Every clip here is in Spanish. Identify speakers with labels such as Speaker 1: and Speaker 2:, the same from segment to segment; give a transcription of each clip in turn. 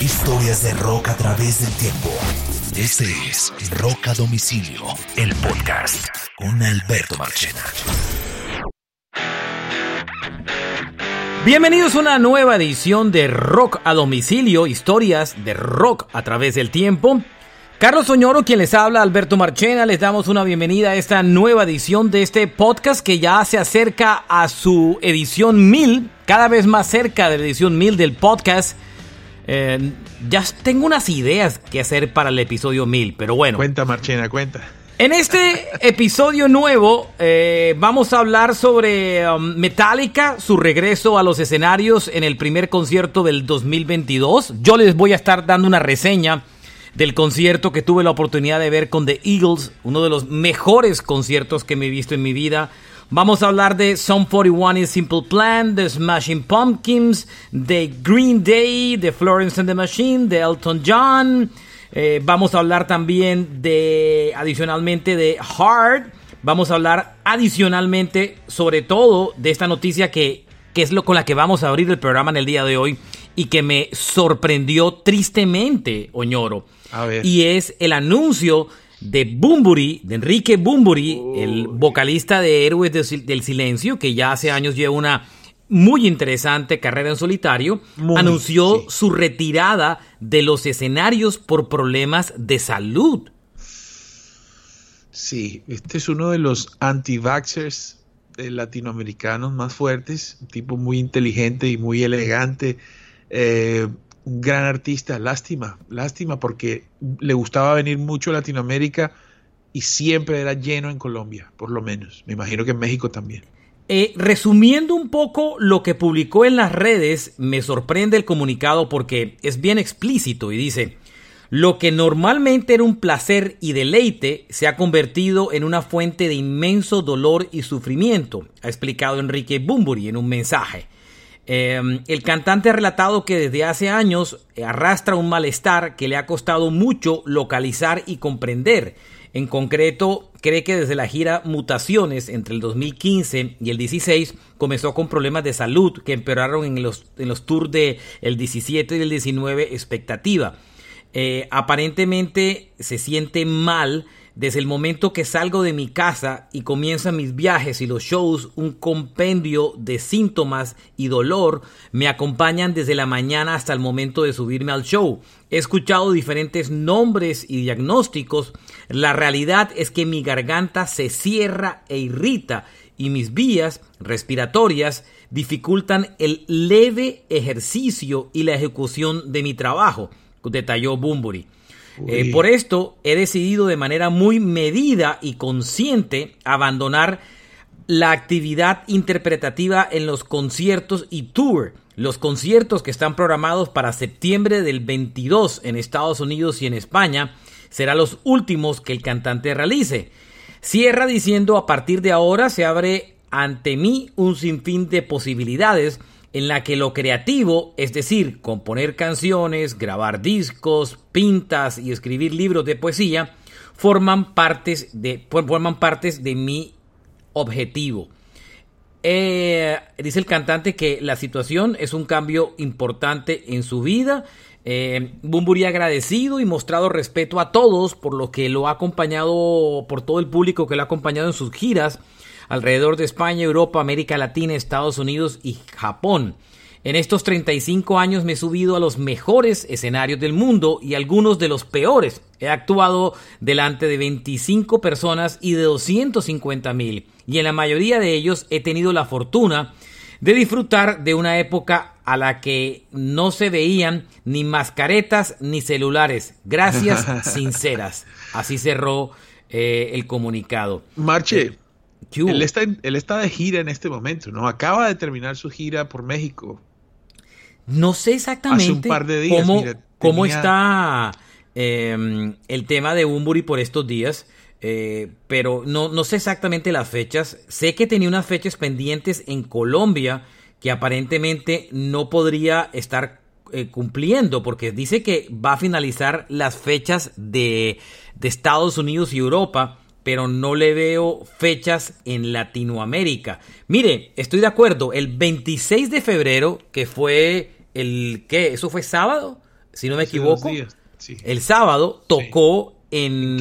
Speaker 1: Historias de rock a través del tiempo. Este es Rock a Domicilio, el podcast con Alberto Marchena.
Speaker 2: Bienvenidos a una nueva edición de Rock a Domicilio, historias de rock a través del tiempo. Carlos Soñoro, quien les habla, Alberto Marchena, les damos una bienvenida a esta nueva edición de este podcast que ya se acerca a su edición 1000, cada vez más cerca de la edición 1000 del podcast. Eh, ya tengo unas ideas que hacer para el episodio 1000, pero bueno.
Speaker 3: Cuenta, Marchena, cuenta.
Speaker 2: En este episodio nuevo eh, vamos a hablar sobre um, Metallica, su regreso a los escenarios en el primer concierto del 2022. Yo les voy a estar dando una reseña del concierto que tuve la oportunidad de ver con The Eagles, uno de los mejores conciertos que me he visto en mi vida. Vamos a hablar de Some 41 is Simple Plan, de Smashing Pumpkins, de Green Day, de Florence and the Machine, de Elton John. Eh, vamos a hablar también de, adicionalmente, de Hard. Vamos a hablar adicionalmente, sobre todo, de esta noticia que, que es lo con la que vamos a abrir el programa en el día de hoy y que me sorprendió tristemente, Oñoro. Y es el anuncio de Bumburi, de Enrique Bumburi, el vocalista de Héroes del Silencio, que ya hace años lleva una muy interesante carrera en solitario, anunció su retirada de los escenarios por problemas de salud.
Speaker 3: Sí, este es uno de los anti-vaxxers latinoamericanos más fuertes, un tipo muy inteligente y muy elegante. Eh, un gran artista, lástima, lástima porque le gustaba venir mucho a Latinoamérica y siempre era lleno en Colombia, por lo menos. Me imagino que en México también.
Speaker 2: Eh, resumiendo un poco lo que publicó en las redes, me sorprende el comunicado porque es bien explícito y dice, lo que normalmente era un placer y deleite se ha convertido en una fuente de inmenso dolor y sufrimiento, ha explicado Enrique Bumburi en un mensaje. Em, el cantante ha relatado que desde hace años arrastra un malestar que le ha costado mucho localizar y comprender. En concreto, cree que desde la gira Mutaciones entre el 2015 y el 16 comenzó con problemas de salud que empeoraron en los, en los tours del el 17 y el 19 expectativa. Eh, aparentemente se siente mal desde el momento que salgo de mi casa y comienzan mis viajes y los shows, un compendio de síntomas y dolor me acompañan desde la mañana hasta el momento de subirme al show. He escuchado diferentes nombres y diagnósticos. La realidad es que mi garganta se cierra e irrita y mis vías respiratorias dificultan el leve ejercicio y la ejecución de mi trabajo, detalló Bumburi. Eh, por esto he decidido de manera muy medida y consciente abandonar la actividad interpretativa en los conciertos y tour. Los conciertos que están programados para septiembre del 22 en Estados Unidos y en España serán los últimos que el cantante realice. Cierra diciendo a partir de ahora se abre ante mí un sinfín de posibilidades en la que lo creativo, es decir, componer canciones, grabar discos, pintas y escribir libros de poesía, forman partes de, forman partes de mi objetivo. Eh, dice el cantante que la situación es un cambio importante en su vida. Eh, Bumburi agradecido y mostrado respeto a todos por lo que lo ha acompañado, por todo el público que lo ha acompañado en sus giras alrededor de España, Europa, América Latina, Estados Unidos y Japón. En estos 35 años me he subido a los mejores escenarios del mundo y algunos de los peores. He actuado delante de 25 personas y de 250 mil. Y en la mayoría de ellos he tenido la fortuna de disfrutar de una época a la que no se veían ni mascaretas ni celulares. Gracias sinceras. Así cerró eh, el comunicado.
Speaker 3: Marche. Él está, él está de gira en este momento, ¿no? Acaba de terminar su gira por México.
Speaker 2: No sé exactamente cómo, está em, el tema de Umburi por estos días, eh, pero no, no sé exactamente las fechas. Sé que tenía unas fechas pendientes en Colombia que aparentemente no podría estar eh, cumpliendo, porque dice que va a finalizar las fechas de, de Estados Unidos y Europa pero no le veo fechas en Latinoamérica. Mire, estoy de acuerdo, el 26 de febrero, que fue el, ¿qué? ¿Eso fue sábado? si no me equivoco. El sábado tocó en,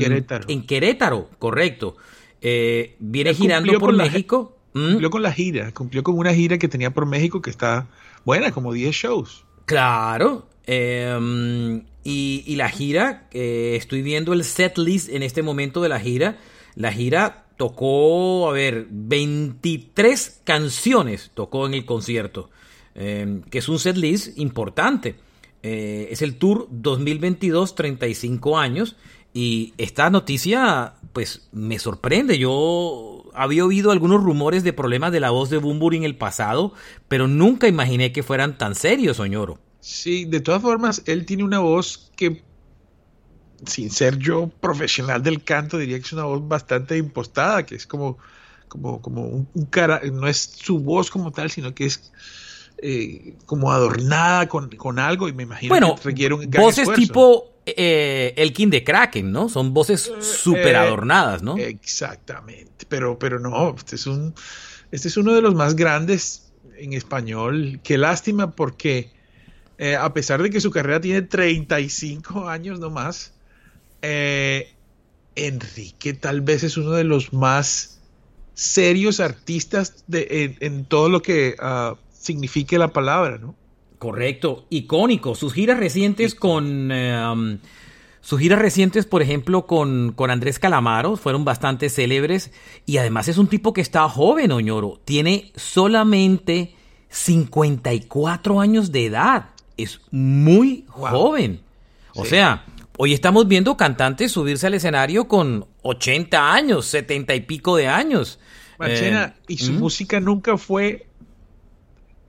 Speaker 2: Querétaro. correcto. Eh, viene girando por México.
Speaker 3: ¿Mm? Cumplió con la gira, cumplió con una gira que tenía por México que está buena, como 10 shows.
Speaker 2: Claro. Em, y, la gira, eh, estoy viendo el set list en este momento de la gira. La gira tocó, a ver, 23 canciones tocó en el concierto, em, que es un set list importante. Eh, es el Tour 2022, 35 años. Y esta noticia, pues, me sorprende. Yo había oído algunos rumores de problemas de la voz de Bumburi en el pasado, pero nunca imaginé que fueran tan serios, Oñoro.
Speaker 3: Sí, de todas formas, él tiene una voz que, sin ser yo profesional del canto, diría que es una voz bastante impostada, que es como, como, como un, cara, no es su voz como tal, sino que es eh, como adornada con, algo y me imagino
Speaker 2: que requiere un gran voces tipo eh, el King de Kraken, ¿no? Son voces eh, súper adornadas, ¿no?
Speaker 3: Exactamente, pero, pero no, este es, un, este es uno de los más grandes en español. Qué lástima porque a pesar de que su carrera tiene 35 años nomás, Enrique tal vez es uno de los más serios artistas de, en, todo lo que... Uh, signifique la palabra, ¿no?
Speaker 2: Correcto, icónico. Sus giras recientes con... Eh, sus giras recientes, por ejemplo, con, con, Andrés Calamaro fueron bastante célebres y además es un tipo que está joven, Oñoro. Tiene solamente 54 años de edad. Es muy joven. O sea, hoy estamos viendo cantantes subirse al escenario con 80 años, 70 y pico de años.
Speaker 3: Machena, eh, y su música nunca fue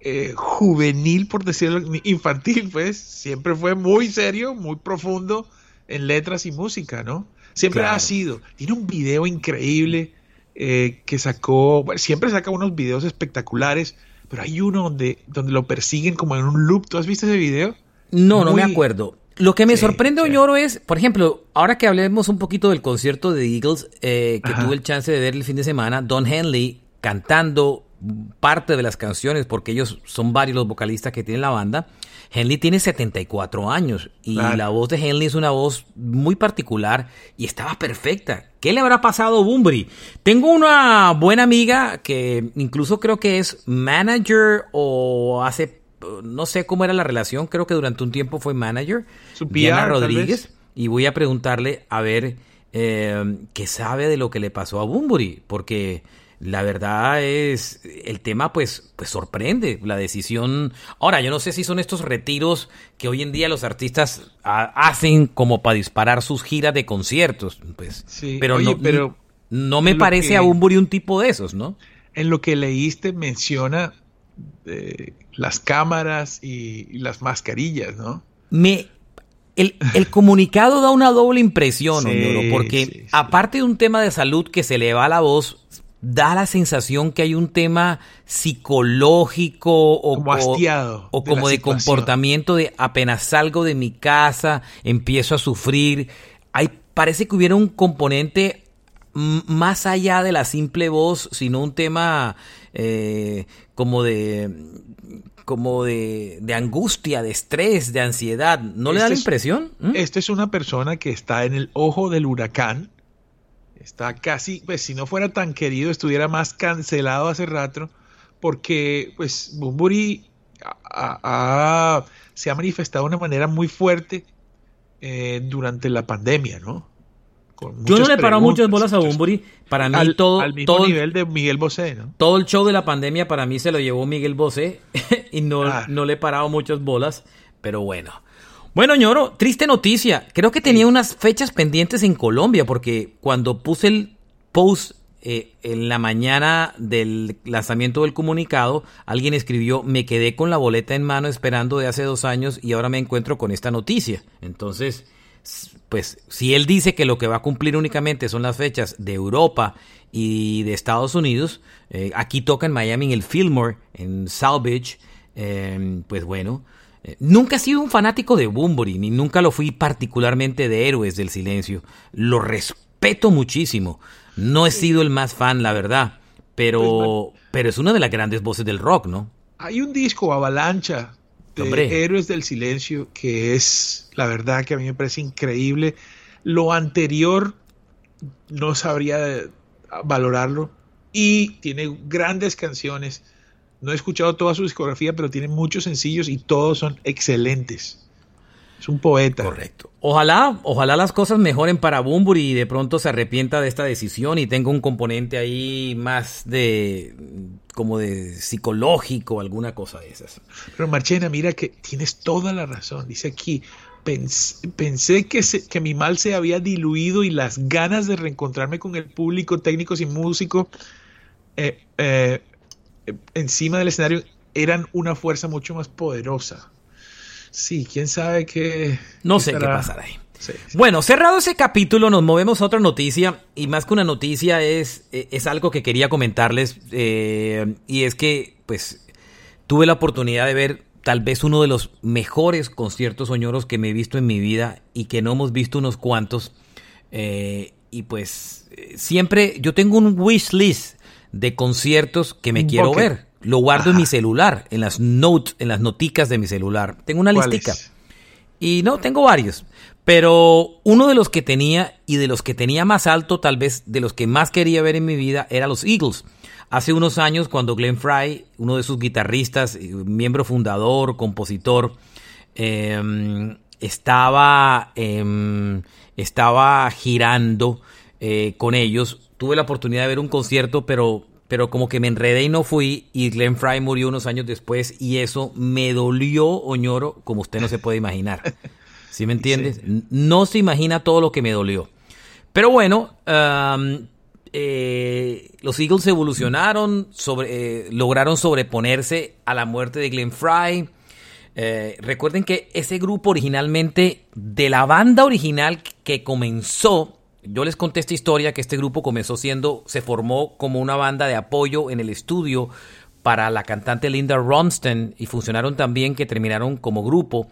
Speaker 3: eh, juvenil, por decirlo, infantil, pues, siempre fue muy serio, muy profundo en letras y música, ¿no? Siempre ha sido. Tiene un video increíble eh, que sacó, siempre saca unos videos espectaculares, pero hay uno donde, donde lo persiguen como en un loop. ¿Tú has visto ese video?
Speaker 2: No, no me acuerdo. Lo que me sorprende, Oñoro, es, por ejemplo, ahora que hablemos un poquito del concierto de Eagles, eh, que tuve el chance de ver el fin de semana, Don Henley cantando parte de las canciones, porque ellos son varios los vocalistas que tienen la banda. Henley tiene 74 años y la voz de Henley es una voz muy particular y estaba perfecta. ¿Qué le habrá pasado a Bumbry? Tengo una buena amiga que incluso creo que es manager o hace, no sé cómo era la relación, creo que durante un tiempo fue manager, Diana Rodríguez, y voy a preguntarle a ver eh, qué sabe de lo que le pasó a Bumbry, porque la verdad es, el tema pues, pues sorprende, la decisión. Ahora, yo no sé si son estos retiros que hoy en día los artistas hacen como para disparar sus giras de conciertos, pues. pero, no, pero no me parece a Bumburi un tipo de esos, ¿no?
Speaker 3: En lo que leíste menciona eh, las cámaras y, las mascarillas, ¿no?
Speaker 2: Me, el, comunicado da una doble impresión, porque aparte de un tema de salud que se le va la voz, da la sensación que hay un tema psicológico o
Speaker 3: como,
Speaker 2: o como de comportamiento de apenas salgo de mi casa, empiezo a sufrir. Hay, parece que hubiera un componente más allá de la simple voz, sino un tema eh, como de como de, angustia, de estrés, de ansiedad. ¿No le da la este impresión?
Speaker 3: ¿Mm? Esta es una persona que está en el ojo del huracán Está casi, pues si no fuera tan querido, estuviera más cancelado hace rato, porque pues Bumburi se ha manifestado de una manera muy fuerte eh, durante la pandemia, ¿no?
Speaker 2: Yo no le he parado muchas bolas a Bumburi. Para mí todo...
Speaker 3: Al mismo nivel de Miguel Bosé, ¿no?
Speaker 2: Todo el show de la pandemia para mí se lo llevó Miguel Bosé y no, ah. no le he parado muchas bolas, pero bueno. Bueno, ñoro, triste noticia. Creo que tenía unas fechas pendientes en Colombia porque cuando puse el post eh, en la mañana del lanzamiento del comunicado, alguien escribió, me quedé con la boleta en mano esperando de hace dos años y ahora me encuentro con esta noticia. Entonces, pues si él dice que lo que va a cumplir únicamente son las fechas de Europa y de Estados Unidos, eh, aquí toca en Miami en el Fillmore, en Salvage, eh, pues bueno, eh, nunca he sido un fanático de Bumburi, ni nunca lo fui particularmente de Héroes del Silencio. Lo respeto muchísimo. No he sido el más fan, la verdad, pero, pues, pero es una de las grandes voces del rock, ¿no?
Speaker 3: Hay un disco, Avalancha, de Héroes del Silencio, que es la verdad que a mí me parece increíble. Lo anterior no sabría valorarlo y tiene grandes canciones. No he escuchado toda su discografía, pero tiene muchos sencillos y todos son excelentes. Es un poeta.
Speaker 2: Correcto. Ojalá, ojalá las cosas mejoren para Bumburi y de pronto se arrepienta de esta decisión y tenga un componente ahí más de como de psicológico, alguna cosa de esas.
Speaker 3: Pero Marchena, mira que tienes toda la razón. Dice aquí, pensé, que, que mi mal se había diluido y las ganas de reencontrarme con el público, técnicos y músicos eh, eh, encima del escenario eran una fuerza mucho más poderosa. Sí, quién sabe qué.
Speaker 2: No sé qué pasará ahí. Bueno, cerrado ese capítulo, nos movemos a otra noticia. Y más que una noticia, es, eh, es algo que quería comentarles. Eh, y es que, pues, tuve la oportunidad de ver tal vez uno de los mejores conciertos soñoros que me he visto en mi vida y que no hemos visto unos cuantos. Eh, y pues, siempre yo tengo un wish list de conciertos que me quiero ver. Lo guardo en mi celular, en las notes, en las noticas de mi celular. Tengo una listica. Y no, tengo varios. Pero uno de los que tenía y de los que tenía más alto, tal vez de los que más quería ver en mi vida, era los Eagles. Hace unos años, cuando Glenn Fry, uno de sus guitarristas, eh, miembro fundador, compositor, em, estaba, em, estaba girando eh, con ellos, tuve la oportunidad de ver un concierto, pero pero como que me enredé y no fui y Glenn Fry murió unos años después y eso me dolió, Oñoro, como usted no se puede imaginar. ¿Sí me entiendes? No se imagina todo lo que me dolió. Pero bueno, eh, los Eagles evolucionaron, sobre, eh, lograron sobreponerse a la muerte de Glenn Fry. Eh, recuerden que ese grupo originalmente, de la banda original que comenzó yo les conté esta historia que este grupo comenzó siendo, se formó como una banda de apoyo en el estudio para la cantante Linda Ronstadt y funcionaron también que terminaron como grupo.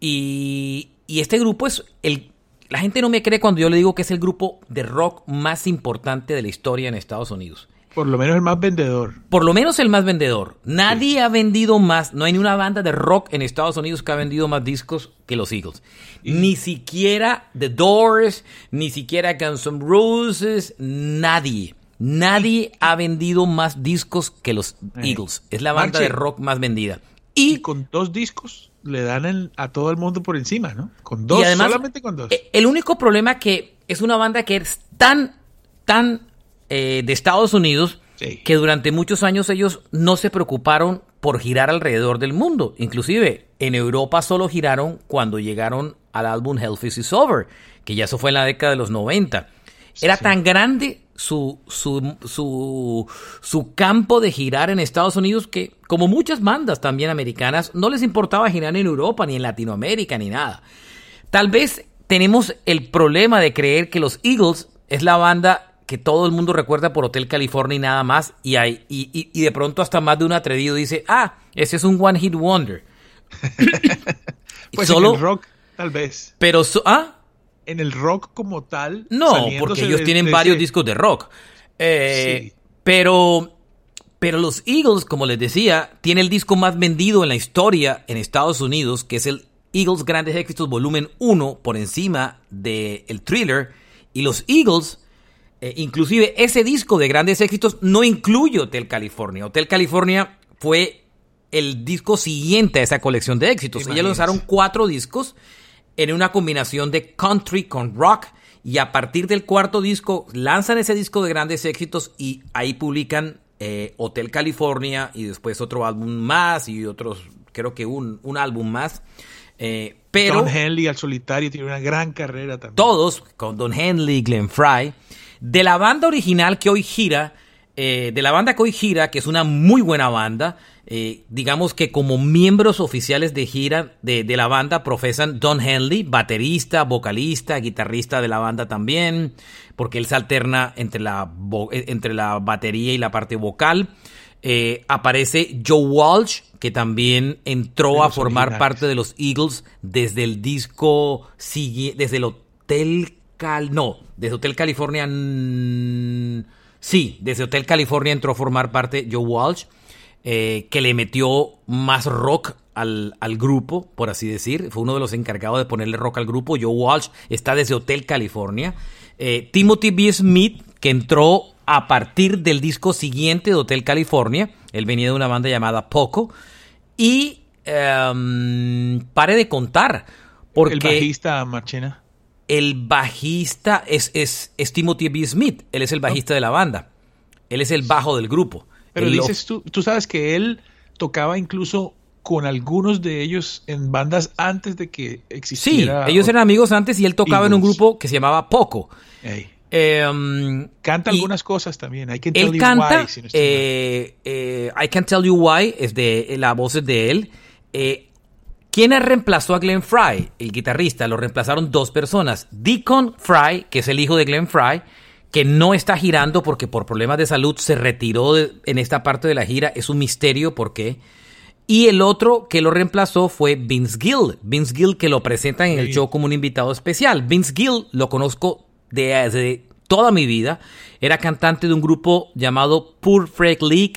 Speaker 2: Y, y este grupo es el... La gente no me cree cuando yo le digo que es el grupo de rock más importante de la historia en Estados Unidos.
Speaker 3: Por lo menos el más vendedor.
Speaker 2: Por lo menos el más vendedor. Nadie ha vendido más, no hay ni una banda de rock en Estados Unidos que ha vendido más discos que los Eagles. Ni siquiera The Doors, ni siquiera Guns N' Roses, nadie. Nadie ha vendido más discos que los eh, Eagles. Es la banda de rock más vendida.
Speaker 3: Y, con dos discos le dan a todo el mundo por encima, ¿no? Con dos, solamente con dos.
Speaker 2: E, el único problema que es una banda que es tan, tan eh, de Estados Unidos que durante muchos años ellos no se preocuparon por girar alrededor del mundo. Inclusive en Europa solo giraron cuando llegaron al álbum Health is Over, que ya eso fue en la década de los 90. Era tan grande su, su, su, su, campo de girar en Estados Unidos que, como muchas bandas también americanas, no les importaba girar en Europa, ni en Latinoamérica, ni nada. Tal vez tenemos el problema de creer que los Eagles es la banda que todo el mundo recuerda por Hotel California y nada más, y, hay, y, de pronto hasta más de un atrevido dice, ah, ese es un One Hit Wonder.
Speaker 3: pues Solo, en el rock, tal vez.
Speaker 2: Pero, ¿ah?
Speaker 3: En el rock como tal.
Speaker 2: No, porque ellos tienen varios discos de rock. Eh, pero, pero los Eagles, como les decía, tiene el disco más vendido en la historia en Estados Unidos, que es el Eagles Grandes Éxitos Volumen 1, por encima del el Thriller. Y los Eagles eh, inclusive ese disco de grandes éxitos no incluye Hotel California. Hotel California fue el disco siguiente a esa colección de éxitos. Ellos lanzaron cuatro discos en una combinación de country con rock. Y a partir del cuarto disco lanzan ese disco de grandes éxitos y ahí publican eh, Hotel California y después otro álbum más y otros, creo que un, un álbum más. Eh, pero
Speaker 3: Don Henley al solitario tiene una gran carrera también.
Speaker 2: Todos, con Don Henley, Glenn Fry. De la banda original que hoy gira, eh, de la banda que hoy gira, que es una muy buena banda, eh, digamos que como miembros oficiales de gira de, la banda profesan Don Henley, baterista, vocalista, guitarrista de la banda también, porque él se alterna entre la, eh, entre la batería y la parte vocal. aparece Joe Walsh, que también entró a formar parte de los Eagles desde el disco, desde el Hotel no, desde Hotel California. Sí, desde Hotel California entró a formar parte Joe Walsh. eh, que le metió más rock al, al, grupo, por así decir. Fue uno de los encargados de ponerle rock al grupo. Joe Walsh está desde Hotel California. Eh, Timothy B. Smith, que entró a partir del disco siguiente de Hotel California. Él venía de una banda llamada Poco. Y um, pare de contar. Porque
Speaker 3: el bajista, Marchena.
Speaker 2: El bajista es, es, es, Timothy B. Smith. Él es el bajista de la banda. Él es el bajo del grupo.
Speaker 3: Pero
Speaker 2: él
Speaker 3: dices tú, tú sabes que él tocaba incluso con algunos de ellos en bandas antes de que existiera.
Speaker 2: Sí, ellos eran amigos antes y él tocaba en un grupo que se llamaba Poco. Eh,
Speaker 3: canta algunas cosas también. I can
Speaker 2: él
Speaker 3: tell
Speaker 2: canta,
Speaker 3: you why. Si no
Speaker 2: eh, eh, I Can Tell You Why es de la voz es de él. ¿Quién reemplazó a Glenn Fry? El guitarrista. Lo reemplazaron dos personas. Deacon Fry, que es el hijo de Glenn Fry, que no está girando porque por problemas de salud se retiró de, en esta parte de la gira. Es un misterio por qué. Y el otro que lo reemplazó fue Vince Gill. Vince Gill que lo presentan en el show como un invitado especial. Vince Gill lo conozco desde toda mi vida. Era cantante de un grupo llamado Poor Freak League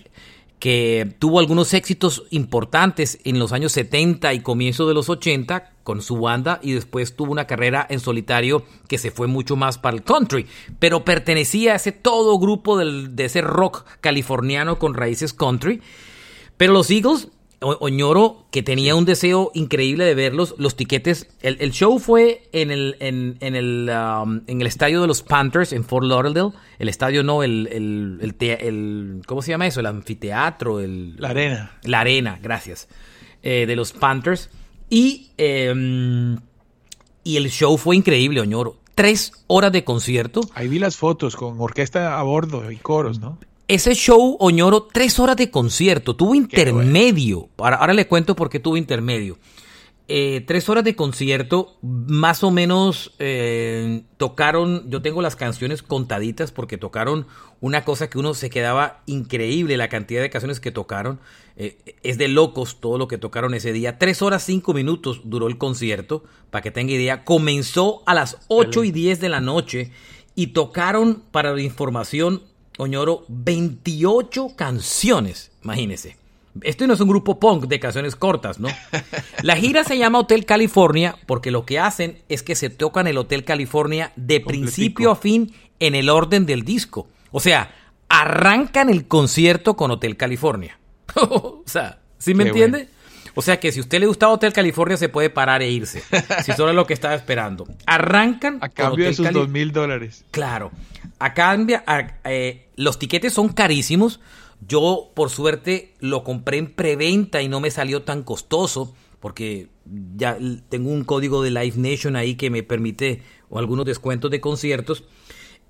Speaker 2: que tuvo algunos éxitos importantes en los años 70 y comienzo de los 80 con su banda y después tuvo una carrera en solitario que se fue mucho más para el country, pero pertenecía a ese todo grupo del- de ese rock californiano con raíces country. Pero los Eagles, Oñoro, que tenía un deseo increíble de verlos, los tiquetes, el, el show fue en el, en, en el, um, en el estadio de los Panthers en Fort Lauderdale, el estadio no, el, el, el, te- el- ¿cómo se llama eso? El anfiteatro, el,
Speaker 3: La arena.
Speaker 2: la arena, gracias, eh, de los Panthers. Y, eh, y el show fue increíble, Oñoro. Tres horas de concierto.
Speaker 3: Ahí vi las fotos con orquesta a bordo y coros, ¿no?
Speaker 2: Ese show, Oñoro, tres horas de concierto. Tuvo intermedio. Ahora, ahora le cuento por qué tuvo intermedio. Eh, tres horas de concierto, más o menos eh, tocaron, yo tengo las canciones contaditas porque tocaron una cosa que uno se quedaba increíble, la cantidad de canciones que tocaron. Eh, es de locos todo lo que tocaron ese día. Tres horas cinco minutos duró el concierto, para que tenga idea. Comenzó a las 8 y 10 de la noche y tocaron, para la información, Oñoro, 28 canciones, imagínese. Esto no es un grupo punk de canciones cortas, ¿no? La gira se llama Hotel California porque lo que hacen es que se tocan el Hotel California de principio a fin en el orden del disco. O sea, arrancan el concierto con Hotel California. o sea, ¿sí me
Speaker 3: Qué
Speaker 2: entiende? O sea que si a usted le gustaba Hotel California se puede parar e irse. si solo es lo que estaba esperando. Arrancan
Speaker 3: A
Speaker 2: con
Speaker 3: cambio de sus dos mil dólares.
Speaker 2: Claro. A cambio, a- eh, los tiquetes son carísimos. Yo, por suerte, lo compré en preventa y no me salió tan costoso. Porque ya tengo un código de Live Nation ahí que me permite o algunos descuentos de conciertos.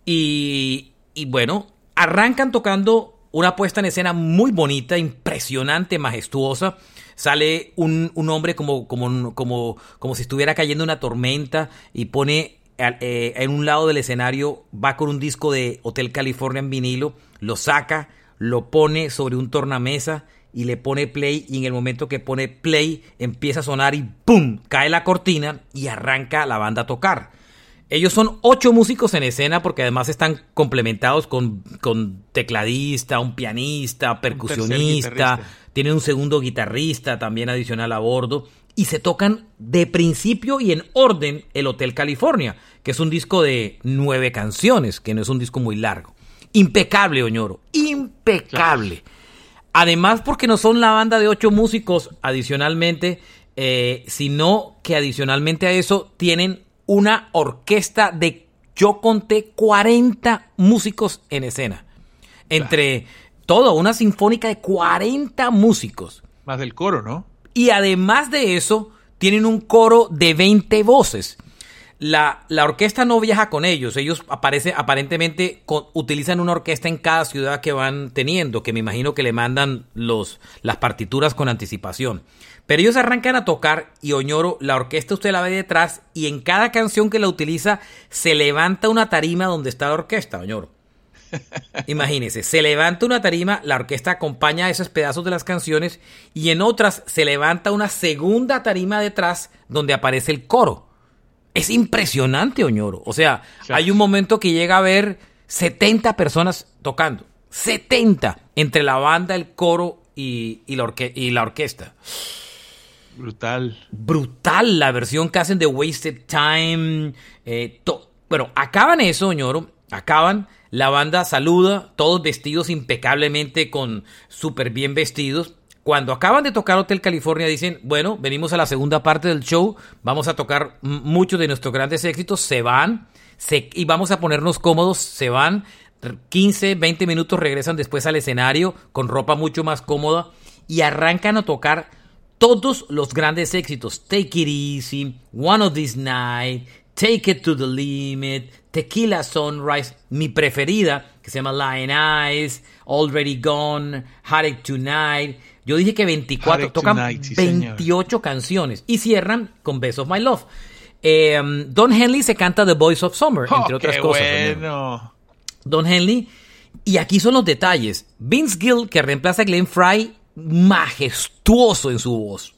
Speaker 2: Y, y bueno, arrancan tocando una puesta en escena muy bonita, impresionante, majestuosa. Sale un, un hombre como, como, como, como si estuviera cayendo una tormenta y pone al- eh, en un lado del escenario, va con un disco de Hotel California en vinilo, lo saca, lo pone sobre un tornamesa y le pone play y en el momento que pone play empieza a sonar y ¡pum! cae la cortina y arranca la banda a tocar. Ellos son ocho músicos en escena porque además están complementados con, con tecladista, un pianista, percusionista, tienen un segundo guitarrista también adicional a bordo y se tocan de principio y en orden el Hotel California, que es un disco de nueve canciones, que no es un disco muy largo. Impecable, Oñoro, impecable. Además, porque no son la banda de ocho músicos adicionalmente, eh, sino que adicionalmente a eso tienen una orquesta de, yo conté 40 músicos en escena. Entre todo, una sinfónica de 40 músicos.
Speaker 3: Más del coro, ¿no?
Speaker 2: Y además de eso, tienen un coro de 20 voces. La, la orquesta no viaja con ellos. Ellos aparece, aparentemente co- utilizan una orquesta en cada ciudad que van teniendo, que me imagino que le mandan los, las partituras con anticipación. Pero ellos arrancan a tocar y Oñoro, la orquesta usted la ve detrás y en cada canción que la utiliza se levanta una tarima donde está la orquesta, Oñoro. Imagínese, se levanta una tarima, la orquesta acompaña esos pedazos de las canciones y en otras se levanta una segunda tarima detrás donde aparece el coro. Es impresionante, Oñoro. O sea, hay un momento que llega a ver 70 personas tocando. 70 entre la banda, el coro y, la, y la orquesta.
Speaker 3: Brutal.
Speaker 2: Brutal la versión que hacen de Wasted Time. Eh, bueno, acaban eso, ñoro. Acaban. La banda saluda, todos vestidos impecablemente con súper bien vestidos. Cuando acaban de tocar Hotel California dicen, bueno, venimos a la segunda parte del show, vamos a tocar muchos de nuestros grandes éxitos, se van y vamos a ponernos cómodos, se van 15, 20 minutos, regresan después al escenario con ropa mucho más cómoda y arrancan a tocar todos los grandes éxitos. Take It Easy, One of These Nights, Take It to the Limit, Tequila Sunrise, mi preferida, que se llama Lion Eyes, Already Gone, Heartache Tonight. Yo dije que 24, tocan 28 canciones y cierran con Best of My Love. Em, Don Henley se canta The Voice of Summer, oh, entre otras cosas. Bueno. Don Henley. Y aquí son los detalles. Vince Gill, que reemplaza a Glenn Fry, majestuoso en su voz.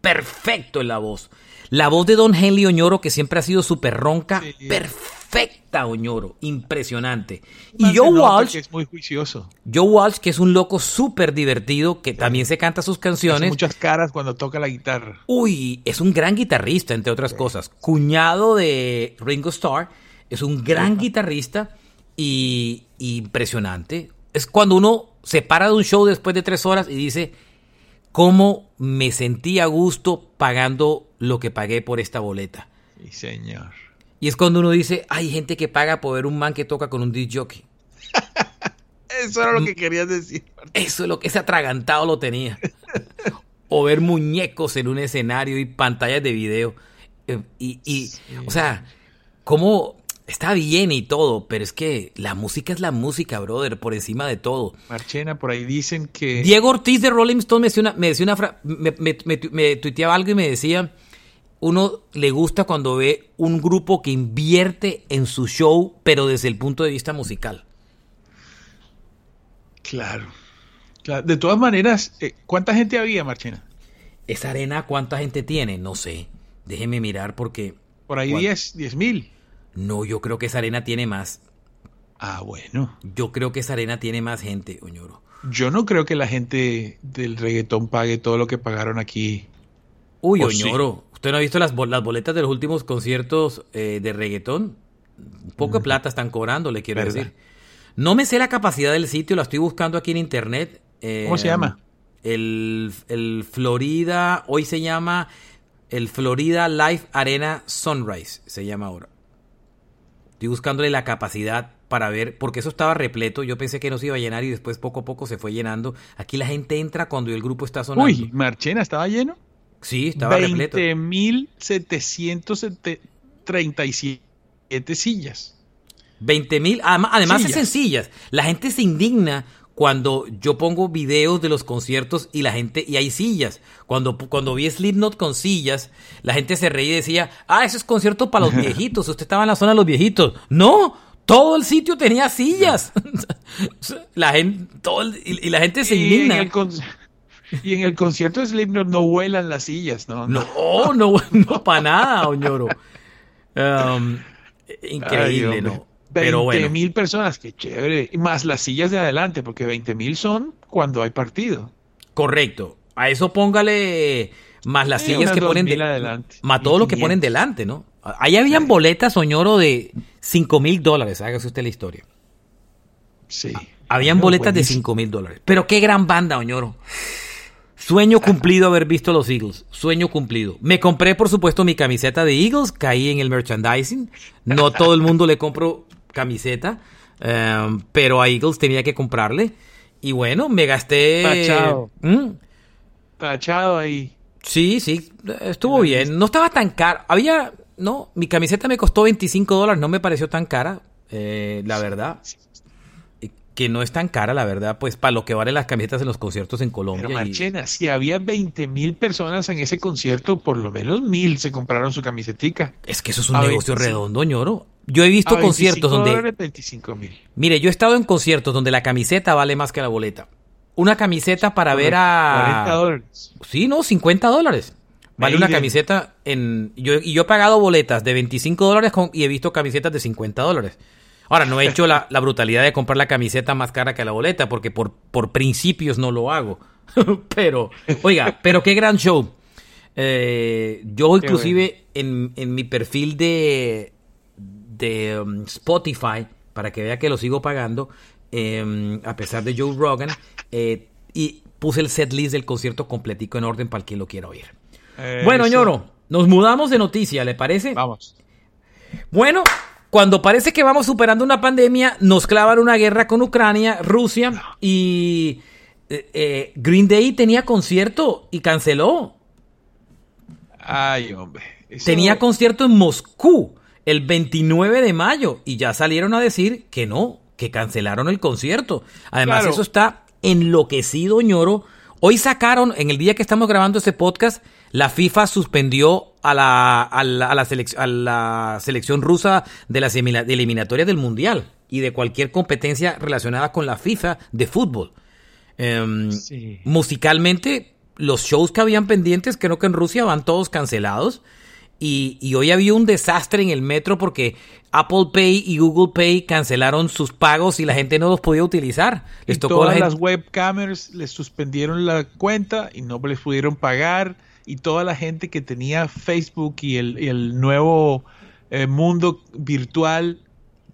Speaker 2: Perfecto en la voz. La voz de Don Henley Oñoro, que siempre ha sido súper ronca, perfecta, Oñoro, impresionante. Y Joe Walsh,
Speaker 3: que es muy juicioso.
Speaker 2: Joe Walsh, que es un loco súper divertido, que también se canta sus canciones. Hace
Speaker 3: muchas caras cuando toca la guitarra.
Speaker 2: Uy, es un gran guitarrista, entre otras cosas. Cuñado de Ringo Starr, es un gran guitarrista y impresionante. Es cuando uno se para de un show después de tres horas y dice, ¿cómo me sentí a gusto pagando lo que pagué por esta boleta?
Speaker 3: Sí, señor.
Speaker 2: Y es cuando uno dice, hay gente que paga por ver un man que toca con un disc jockey.
Speaker 3: Eso era lo que querías decir.
Speaker 2: Eso es lo que ese atragantado lo tenía. o ver muñecos en un escenario y pantallas de video. Eh, y, o sea, ¿cómo Está bien y todo, pero es que la música es la música, brother, por encima de todo.
Speaker 3: Marchena, por ahí dicen que...
Speaker 2: Diego Ortiz de Rolling Stone me decía una, me, decía una me, tuiteaba algo y me decía, uno le gusta cuando ve un grupo que invierte en su show, pero desde el punto de vista musical.
Speaker 3: Claro. De todas maneras, eh, ¿cuánta gente había, Marchena?
Speaker 2: Esa arena, ¿cuánta gente tiene? No sé. Déjeme mirar porque...
Speaker 3: Por ahí 10 mil.
Speaker 2: No, yo creo que esa arena tiene más.
Speaker 3: Ah, bueno.
Speaker 2: Yo creo que esa arena tiene más gente, Oñoro.
Speaker 3: Yo no creo que la gente del reggaetón pague todo lo que pagaron aquí.
Speaker 2: Uy, Oñoro, ¿usted no ha visto las, las boletas de los últimos conciertos eh, de reggaetón? Poco de plata están cobrando, le quiero decir. No me sé la capacidad del sitio, la estoy buscando aquí en internet.
Speaker 3: ¿Cómo se llama?
Speaker 2: El, el Florida, hoy se llama el Florida Life Arena Sunrise, se llama ahora. Estoy buscándole la capacidad para ver, porque eso estaba repleto. Yo pensé que no se iba a llenar y después poco a poco se fue llenando. Aquí la gente entra cuando el grupo está sonando.
Speaker 3: Uy, Marchena, ¿estaba lleno?
Speaker 2: Sí, estaba repleto.
Speaker 3: 20.737 sillas.
Speaker 2: 20.000, además, además es sencillas. La gente se indigna cuando yo pongo videos de los conciertos y la gente, y hay sillas. Cuando, cuando vi Slipknot con sillas, la gente se reía y decía, ah, ese es concierto para los viejitos, usted estaba en la zona de los viejitos. No, todo el sitio tenía sillas. la gente, todo y, la gente se indigna.
Speaker 3: Y en el concierto de Slipknot no vuelan las sillas, ¿no?
Speaker 2: No, no, no, para nada, Oñoro. Um, increíble, ¿no?
Speaker 3: 20 mil personas, qué chévere. Más las sillas de adelante, porque 20 mil son cuando hay partido.
Speaker 2: Correcto. A eso póngale más las sillas que ponen
Speaker 3: adelante.
Speaker 2: Más todo lo que ponen delante, ¿no? Ahí habían boletas, Soñoro, de 5 mil dólares. Hágase usted la historia.
Speaker 3: Sí.
Speaker 2: Habían boletas de 5 mil dólares. Pero qué gran banda, Oñoro. Sueño cumplido haber visto los Eagles. Sueño cumplido. Me compré, por supuesto, mi camiseta de Eagles. Caí en el merchandising. No todo el mundo le compro camiseta, em, pero a Eagles tenía que comprarle. Y bueno, me gasté.
Speaker 3: Tachado. ¿Mm? Tachado ahí.
Speaker 2: Sí, sí, estuvo bien. No estaba tan caro. Había, no, mi camiseta me costó 25 dólares, no me pareció tan cara, eh, la verdad. Que no es tan cara, la verdad, pues para lo que valen las camisetas en los conciertos en Colombia.
Speaker 3: Pero Marchena, si había 20 mil personas en ese concierto, por lo menos mil se compraron su camisetica.
Speaker 2: Es que eso es un negocio redondo, ñoro. Yo he visto conciertos donde...
Speaker 3: 25 mil.
Speaker 2: Mire, yo he estado en conciertos donde la camiseta vale más que la boleta. Una camiseta para ver a...
Speaker 3: 40 dólares.
Speaker 2: Sí, no, 50 dólares. Vale una camiseta en... Yo, y yo he pagado boletas de 25 dólares y he visto camisetas de 50 dólares. Ahora, no he hecho la, brutalidad de comprar la camiseta más cara que la boleta, porque por, por principios no lo hago. pero, oiga, pero qué gran show. Eh, yo inclusive en, mi perfil de, de um, Spotify, para que vea que lo sigo pagando, em, a pesar de Joe Rogan, eh, y puse el set list del concierto completico en orden para el que lo quiera oír. Bueno, ñoro, nos mudamos de noticia, ¿le parece?
Speaker 3: Vamos.
Speaker 2: Bueno, cuando parece que vamos superando una pandemia, nos clavan una guerra con Ucrania, Rusia y eh, eh, Green Day tenía concierto y canceló.
Speaker 3: Ay, hombre.
Speaker 2: Tenía concierto en Moscú el 29 de mayo y ya salieron a decir que no, que cancelaron el concierto. Además, eso está enloquecido, ñoro. Hoy sacaron, en el día que estamos grabando este podcast, la FIFA suspendió a la, a la, a la, selección rusa de las eliminatorias del Mundial y de cualquier competencia relacionada con la FIFA de fútbol. Em, musicalmente, los shows que habían pendientes, creo que en Rusia van todos cancelados. Y, hoy había un desastre en el metro porque Apple Pay y Google Pay cancelaron sus pagos y la gente no los podía utilizar.
Speaker 3: Les tocó todas las webcamers les suspendieron la cuenta y no les pudieron pagar. Y toda la gente que tenía Facebook y el, nuevo eh, mundo virtual,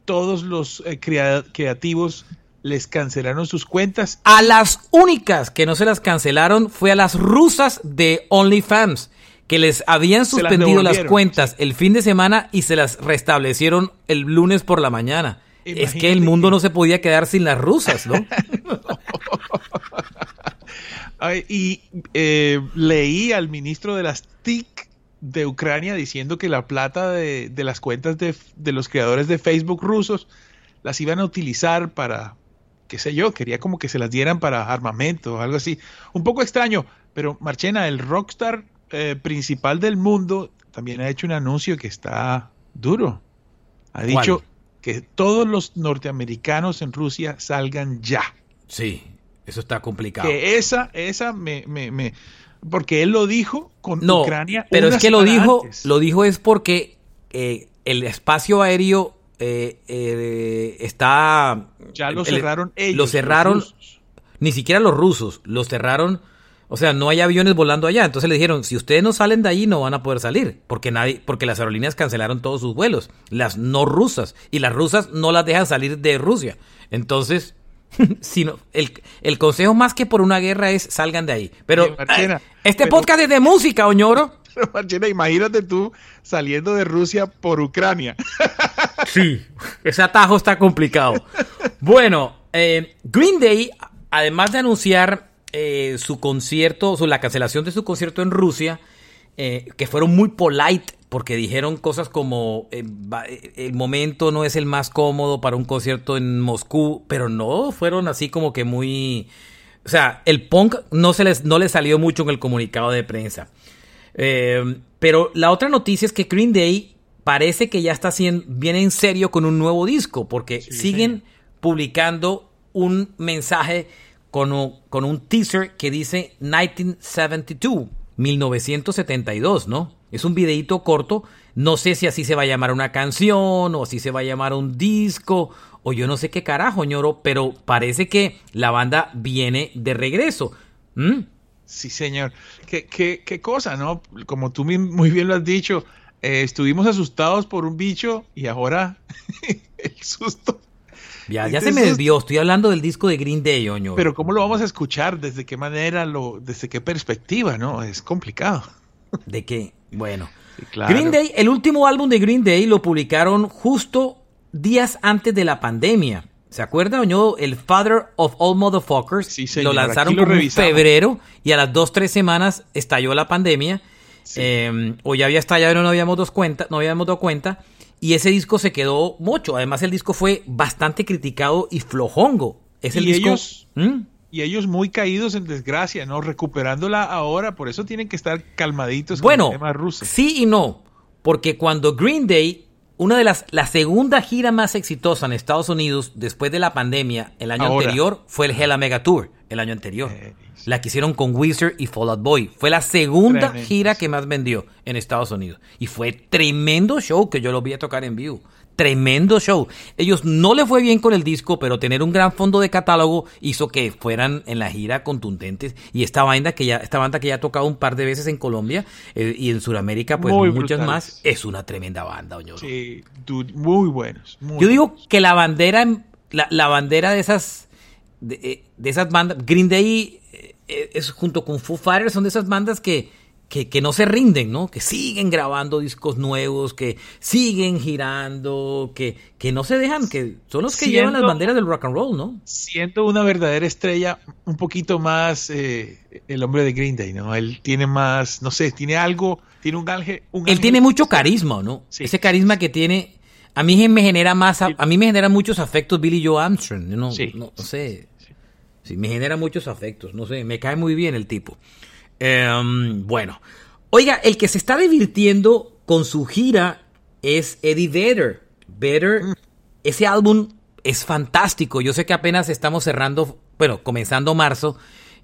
Speaker 3: todos los eh, creativos les cancelaron sus cuentas.
Speaker 2: A las únicas que no se las cancelaron fue a las rusas de OnlyFans que les habían suspendido las, cuentas el fin de semana y se las restablecieron el lunes por la mañana. es que el mundo no se podía quedar sin las rusas, ¿no?
Speaker 3: y eh, leí al ministro de las TIC de Ucrania diciendo que la plata de, las cuentas de, de, los creadores de Facebook rusos las iban a utilizar para, qué sé yo, quería como que se las dieran para armamento o algo así. Un poco extraño, pero Marchena, el rockstar eh, principal del mundo también ha hecho un anuncio que está duro. Ha dicho que todos los norteamericanos en Rusia salgan ya.
Speaker 2: Sí, eso está complicado.
Speaker 3: Que esa, esa me, me, porque él lo dijo con
Speaker 2: no,
Speaker 3: Ucrania.
Speaker 2: Pero es que lo dijo, lo dijo es porque eh, el espacio aéreo eh, está.
Speaker 3: Ya lo cerraron ellos.
Speaker 2: Lo cerraron. Ni siquiera los rusos, lo cerraron o sea, no hay aviones volando allá. Entonces le dijeron, si ustedes no salen de ahí, no van a poder salir. Porque nadie, porque las aerolíneas cancelaron todos sus vuelos. Las no rusas. Y las rusas no las dejan salir de Rusia. Entonces, sino, el, el consejo más que por una guerra es salgan de ahí. Pero este podcast es de música, Oñoro.
Speaker 3: Pero Marchena, imagínate tú saliendo de Rusia por Ucrania.
Speaker 2: sí, ese atajo está complicado. Bueno, eh, Green Day, además de anunciar eh, su concierto, su, la cancelación de su concierto en Rusia, eh, que fueron muy polite porque dijeron cosas como eh, el momento no es el más cómodo para un concierto en Moscú, pero no fueron así como que muy... O sea, el punk no, se les, no le salió mucho en el comunicado de prensa. pero la otra noticia es que Green Day parece que ya está haciendo, viene en serio con un nuevo disco, porque siguen publicando un mensaje con un, teaser que dice 1972, 1972, ¿no? Es un videíto corto. No sé si así se va a llamar una canción o si se va a llamar un disco o yo no sé qué carajo, ñoro, pero parece que la banda viene de regreso. ¿Mm?
Speaker 3: Sí, señor. ¿Qué, qué, cosa, ¿no? Como tú muy bien lo has dicho, eh, estuvimos asustados por un bicho y ahora el susto
Speaker 2: ya, ya se me desvió, estoy hablando del disco de Green Day, oño.
Speaker 3: Pero ¿cómo lo vamos a escuchar? ¿Desde qué manera? Lo, ¿Desde qué perspectiva? ¿No? Es complicado.
Speaker 2: ¿De qué? Bueno. Green Day, el último álbum de Green Day lo publicaron justo días antes de la pandemia. ¿Se acuerda, oño? El Father of All Motherfuckers. Sí, Lo lanzaron en febrero y a las dos, tres semanas estalló la pandemia. Em, o ya había estallado y no, habíamos dado cuenta, no habíamos dado cuenta. Y ese disco se quedó mucho. Además, el disco fue bastante criticado y flojongo. Es el
Speaker 3: y
Speaker 2: disco.
Speaker 3: Ellos, ¿Mm? Y ellos muy caídos en desgracia, ¿no? Recuperándola ahora, por eso tienen que estar calmaditos
Speaker 2: bueno, con el tema ruso. Sí y no. Porque cuando Green Day, una de las. La segunda gira más exitosa en Estados Unidos después de la pandemia, el año anterior, fue el Hella Mega Tour, el año anterior. Eh, La que hicieron con Wizard y Fall Out Boy. Fue la segunda gira que más vendió en Estados Unidos. Y fue tremendo show que yo lo vi a tocar en vivo. Tremendo show. Ellos no le fue bien con el disco, pero tener un gran fondo de catálogo hizo que fueran en la gira contundentes. Y esta banda que ya, esta banda que ya ha tocado un par de veces en Colombia eh, y en Sudamérica, pues muchas más, es una tremenda banda, Oñoro.
Speaker 3: Sí, muy buenos.
Speaker 2: Yo digo que la bandera, la, bandera de esas, de, eh, de esas bandas, Green Day eh, es junto con Foo Fighters, son de esas bandas que, que, no se rinden, ¿no? Que siguen grabando discos nuevos, que siguen girando, que, que no se dejan, que son los que llevan las banderas del rock and roll, ¿no?
Speaker 3: Siento una verdadera estrella, un poquito más eh, el hombre de Green Day, ¿no? Él tiene más, no sé, tiene algo, tiene un ángel.
Speaker 2: Él tiene mucho carisma, ¿no? Ese carisma que tiene. A mí me genera más, a, mí me genera muchos afectos Billy Joe Armstrong, ¿no? no, no sé. Sí, me genera muchos afectos, no sé, me cae muy bien el tipo. Em, bueno, oiga, el que se está divirtiendo con su gira es Eddie Vedder. Vedder, mm. ese álbum es fantástico. Yo sé que apenas estamos cerrando, bueno, comenzando marzo,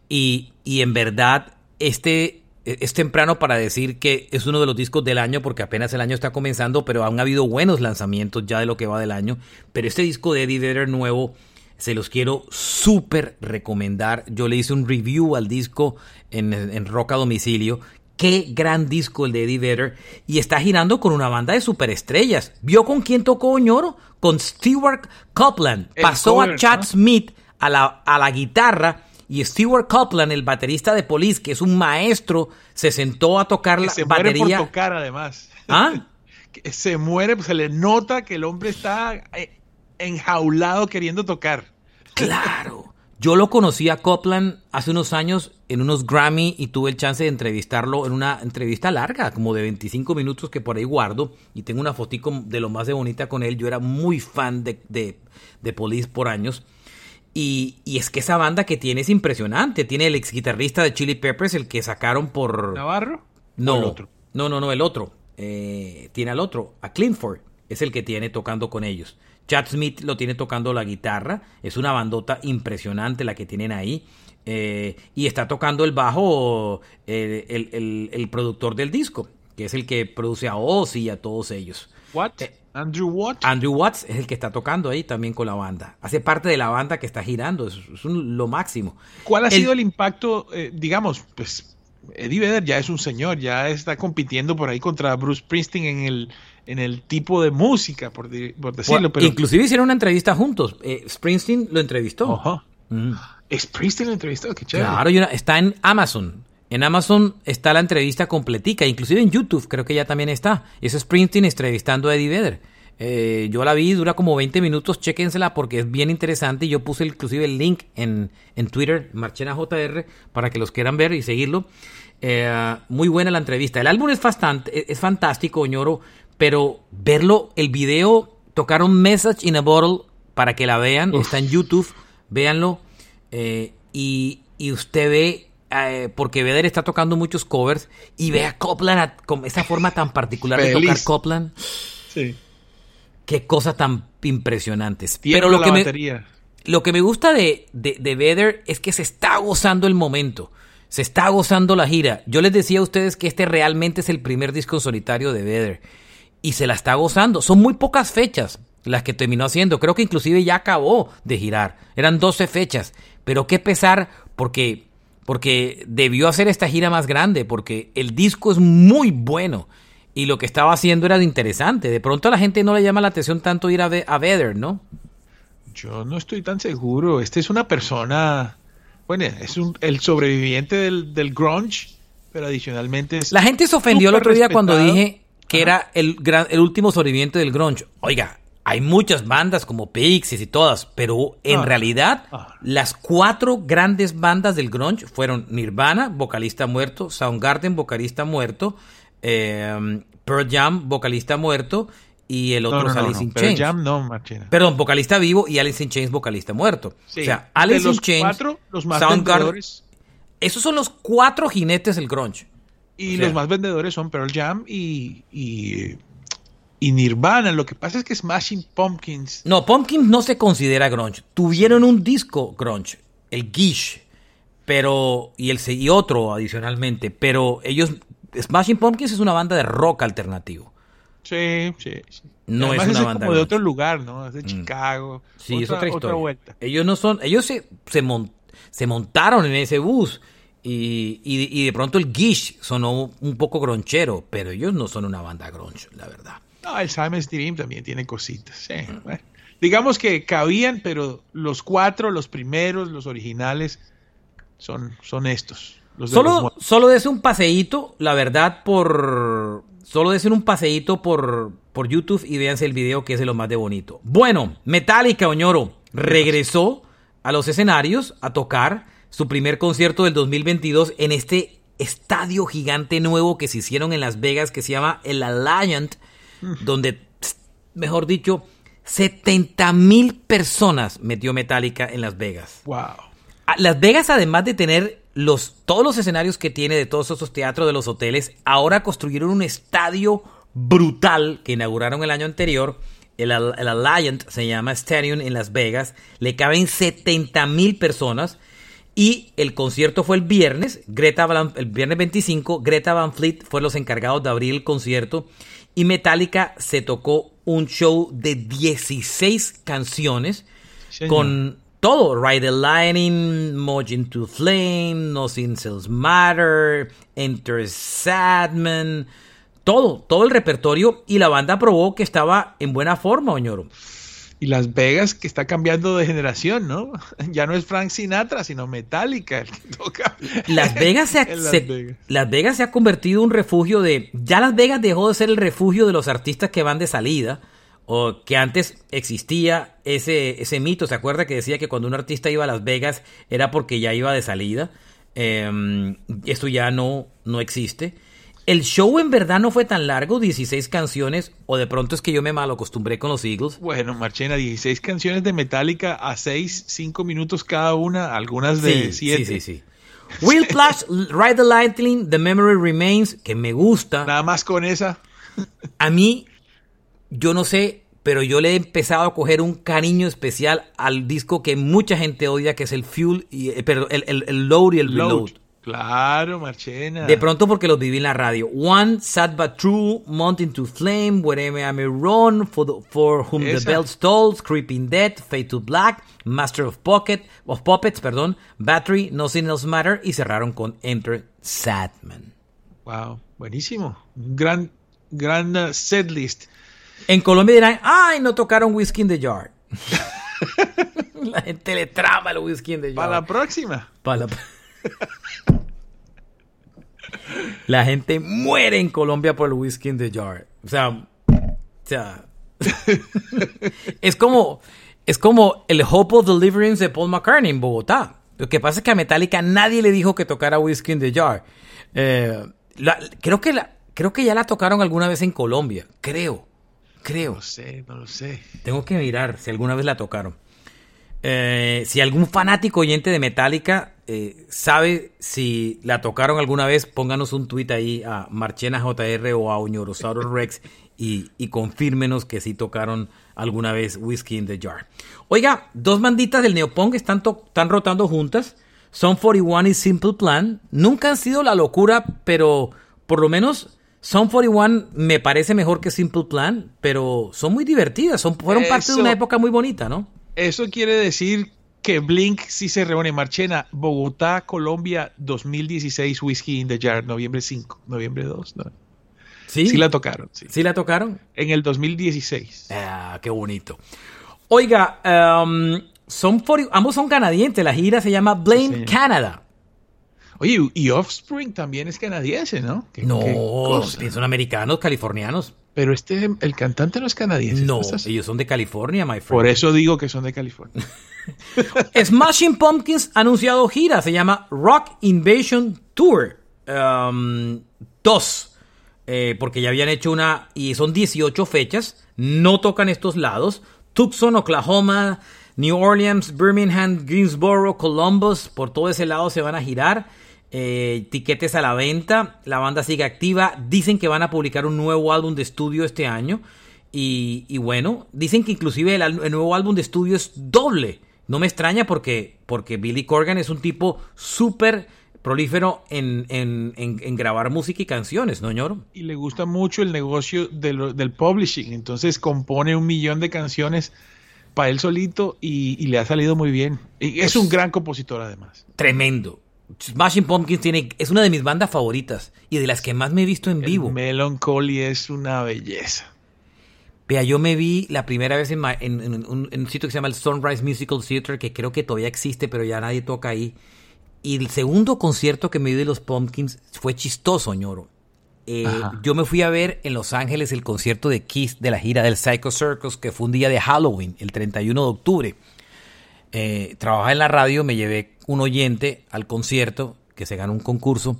Speaker 2: y, y en verdad este es temprano para decir que es uno de los discos del año porque apenas el año está comenzando, pero han habido buenos lanzamientos ya de lo que va del año. Pero este disco de Eddie Vedder nuevo se los quiero súper recomendar. Yo le hice un review al disco en, en Roca Domicilio. Qué gran disco el de Eddie Vedder. Y está girando con una banda de superestrellas. ¿Vio con quién tocó Oñoro? Con Stewart Copeland. Pasó a Chad Smith a la, a la guitarra. Y Stewart Copeland, el baterista de Police, que es un maestro, se sentó a tocar la
Speaker 3: se
Speaker 2: batería.
Speaker 3: Muere por tocar, además.
Speaker 2: ¿Ah?
Speaker 3: se muere, se le nota que el hombre está eh, enjaulado queriendo tocar.
Speaker 2: Claro. Yo lo conocí a Copland hace unos años en unos Grammy y tuve el chance de entrevistarlo en una entrevista larga, como de 25 minutos que por ahí guardo y tengo una fotico de lo más de bonita con él. Yo era muy fan de, de, Police por años. Y, es que esa banda que tiene es impresionante. Tiene el ex guitarrista de Chili Peppers, el que sacaron por...
Speaker 3: ¿Navarro?
Speaker 2: No, el otro? no, no, no, el otro. Eh, tiene al otro, a Clintford, es el que tiene tocando con ellos. Chad Smith lo tiene tocando la guitarra, es una bandota impresionante la que tienen ahí. Eh, y está tocando el bajo eh, el, productor del disco, que es el que produce a Ozzy y a todos ellos.
Speaker 3: What? Eh, Andrew Watts.
Speaker 2: Andrew Watts es el que está tocando ahí también con la banda. Hace parte de la banda que está girando, es, lo máximo.
Speaker 3: ¿Cuál ha sido el impacto, digamos, pues Eddie Vedder ya es un señor, ya está compitiendo por ahí contra Bruce Springsteen en el en el tipo de música, por, decirlo. pero...
Speaker 2: Inclusive hicieron una entrevista juntos. Eh, Springsteen lo entrevistó.
Speaker 3: Ajá. Springsteen lo entrevistó, qué chévere.
Speaker 2: Claro, está en Amazon. En Amazon está la entrevista completica, inclusive en YouTube creo que ya también está. Es Springsteen entrevistando a Eddie Vedder. Eh, yo la vi, dura como 20 minutos, chéquensela porque es bien interesante y yo puse inclusive el link en, en Twitter, Marchena JR, para que los quieran ver y seguirlo. Eh, muy buena la entrevista. El álbum es, bastante, es fantástico, ñoro, pero verlo, el video, tocar un Message in a Bottle para que la vean, está en YouTube, véanlo, eh, y, usted ve, eh, porque Vedder está tocando muchos covers, y ve a Copland con esa forma tan particular de tocar Copland. Sí. Qué cosa tan impresionantes. Pero lo que, me, lo que me gusta de, de, de Vedder es que se está gozando el momento. Se está gozando la gira. Yo les decía a ustedes que este realmente es el primer disco solitario de Vedder y se la está gozando. Son muy pocas fechas las que terminó haciendo. Creo que inclusive ya acabó de girar. Eran 12 fechas. Pero qué pesar porque, porque debió hacer esta gira más grande, porque el disco es muy bueno. Y lo que estaba haciendo era interesante. De pronto a la gente no le llama la atención tanto ir a, a Vedder, ¿no?
Speaker 3: Yo no estoy tan seguro. Este es una persona. Bueno, es un, el sobreviviente del, del grunge, pero adicionalmente es.
Speaker 2: La gente se ofendió el otro día cuando dije que era el, gran, el último sobreviviente del grunge. Oiga, hay muchas bandas como Pixies y todas, pero en ah. realidad ah. las cuatro grandes bandas del grunge fueron Nirvana, vocalista muerto, Soundgarden, vocalista muerto, em, Pearl Jam, vocalista muerto y el otro es Alice in Chains.
Speaker 3: Jam no,
Speaker 2: Perdón, vocalista vivo y Alice in Chains, vocalista muerto. o sea, Alice in Chains,
Speaker 3: cuatro, los más Soundgarden,
Speaker 2: esos son los cuatro jinetes del grunge.
Speaker 3: Y los más vendedores son Pearl Jam y, y, Nirvana. Lo que pasa es que Smashing Pumpkins.
Speaker 2: No, Pumpkins no se considera grunge. Tuvieron un disco grunge, el Gish. Pero, y, el, y otro adicionalmente, pero ellos, Smashing Pumpkins es una banda de rock alternativo.
Speaker 3: Sí, sí, sí.
Speaker 2: No es una banda
Speaker 3: como de otro lugar, ¿no? Es de mm. Chicago.
Speaker 2: Sí, otra, es otra historia. vuelta. Ellos no son, ellos se, se, se montaron en ese bus y, y, de pronto el Gish sonó un poco gronchero, pero ellos no son una banda groncho, la verdad.
Speaker 3: No, el Simon's Dream también tiene cositas. Sí, Digamos que cabían, pero los cuatro, los primeros, los originales, son, son estos.
Speaker 2: solo, solo des un paseíto, la verdad, por. Solo des un paseíto por, por YouTube y véanse el video que es de lo más de bonito. Bueno, Metallica Oñoro regresó a los escenarios a tocar su primer concierto del 2022 en este estadio gigante nuevo que se hicieron en Las Vegas que se llama el Alliant, donde, mejor dicho, 70 mil personas metió Metallica en Las Vegas.
Speaker 3: Wow.
Speaker 2: Las Vegas, además de tener los, todos los escenarios que tiene de todos esos teatros de los hoteles, ahora construyeron un estadio brutal que inauguraron el año anterior. El, el Alliant se llama Stadium en Las Vegas. Le caben 70 mil personas. Y el concierto fue el viernes, Greta el viernes 25, Greta Van Fleet fue los encargados de abrir el concierto y Metallica se tocó un show de 16 canciones con todo, Ride the Lightning, Mojo into Flame, Nothing Else Matter, Enter Sadman, todo, todo el repertorio y la banda probó que estaba en buena forma, Oñoro.
Speaker 3: Y Las Vegas que está cambiando de generación, ¿no? Ya no es Frank Sinatra, sino Metallica el que toca.
Speaker 2: Las Vegas se ha, Las, Vegas. se ha convertido en un refugio de... Ya Las Vegas dejó de ser el refugio de los artistas que van de salida, o que antes existía ese, ese mito, ¿se acuerda que decía que cuando un artista iba a Las Vegas era porque ya iba de salida? Eh, esto ya no, no existe. El show en verdad no fue tan largo, 16 canciones, o de pronto es que yo me mal acostumbré con los Eagles.
Speaker 3: Bueno, Marchena, 16 canciones de Metallica a 6, 5 minutos cada una, algunas de 7.
Speaker 2: Sí, sí, sí. Will Flash, Ride the Lightning, The Memory Remains, que me gusta.
Speaker 3: Nada más con esa.
Speaker 2: a mí, yo no sé, pero yo le he empezado a coger un cariño especial al disco que mucha gente odia, que es el Fuel, y, eh, perdón, el, el, Load y el Reload.
Speaker 3: Claro, Marchena.
Speaker 2: De pronto porque los viví en la radio. One, Sad But True, Mountain to Flame, Wherever I May Run, For, for Whom the Bell Tolls, Creeping Dead, Fade to Black, Master of Pocket, of Puppets, perdón, Battery, Nothing Else Matter y cerraron con Enter Sadman.
Speaker 3: Wow, buenísimo. Gran, gran uh, set list.
Speaker 2: En Colombia dirán, ay, no tocaron Whiskey in the Jar. la gente le trama el Whiskey in the Jar.
Speaker 3: Para la próxima.
Speaker 2: Para la La gente muere en Colombia por el whisky in the jar. O sea, o sea es como es como el Hope of Deliverance de Paul McCartney en Bogotá. Lo que pasa es que a Metallica nadie le dijo que tocara Whiskey in the Jar. Eh, creo, que la, creo que ya la tocaron alguna vez en Colombia. Creo. Creo.
Speaker 3: No sé, no lo sé.
Speaker 2: Tengo que mirar si alguna vez la tocaron. Eh, si algún fanático oyente de Metallica eh, sabe si la tocaron alguna vez, pónganos un tweet ahí a Marchena JR o a Uñorosaurus Rex y, y confírmenos que sí tocaron alguna vez Whiskey in the Jar. Oiga, dos banditas del Neopunk están, están rotando juntas. Son 41 y Simple Plan. Nunca han sido la locura, pero por lo menos Son 41 me parece mejor que Simple Plan, pero son muy divertidas. Son, fueron parte de una época muy bonita, ¿no?
Speaker 3: Eso quiere decir que Blink sí se reúne. Marchena, Bogotá, Colombia, 2016, Whiskey in the Jar, noviembre 5, noviembre 2.
Speaker 2: ¿Sí?
Speaker 3: Sí la tocaron.
Speaker 2: Sí. la tocaron?
Speaker 3: En el 2016.
Speaker 2: Ah, qué bonito. Oiga, um, son ambos son canadienses. La gira se llama Blame Canada.
Speaker 3: Oye, y Offspring también es canadiense, ¿no?
Speaker 2: no, son americanos, californianos.
Speaker 3: Pero este, el cantante no es canadiense.
Speaker 2: No, ellos son de California, my friend.
Speaker 3: Por eso digo que son de California.
Speaker 2: Smashing Pumpkins ha anunciado gira, se llama Rock Invasion Tour 2. Um, eh, porque ya habían hecho una, y son 18 fechas, no tocan estos lados. Tucson, Oklahoma, New Orleans, Birmingham, Greensboro, Columbus, por todo ese lado se van a girar. Eh, tiquetes a la venta, la banda sigue activa, dicen que van a publicar un nuevo álbum de estudio este año y, bueno, dicen que inclusive el, nuevo álbum de estudio es doble No me extraña porque, porque Billy Corgan es un tipo súper prolífero en, en, en, grabar música y canciones, ¿no, ñoro?
Speaker 3: Y le gusta mucho el negocio del publishing, entonces compone un millón de canciones para él solito y, le ha salido muy bien. Y es, un gran compositor además.
Speaker 2: Tremendo. Smashing Pumpkins tiene, es una de mis bandas favoritas y de las que más me he visto en vivo.
Speaker 3: Melancholy es una belleza.
Speaker 2: Vea, yo me vi la primera vez en, un, sitio que se llama el Sunrise Musical Theater, que creo que todavía existe, pero ya nadie toca ahí. Y el segundo concierto que me vi de los Pumpkins fue chistoso, ñoro. Eh, yo me fui a ver en Los Ángeles el concierto de Kiss de la gira del Psycho Circus, que fue un día de Halloween, el 31 de octubre. Eh, trabajaba en la radio, me llevé un oyente al concierto, que se ganó un concurso.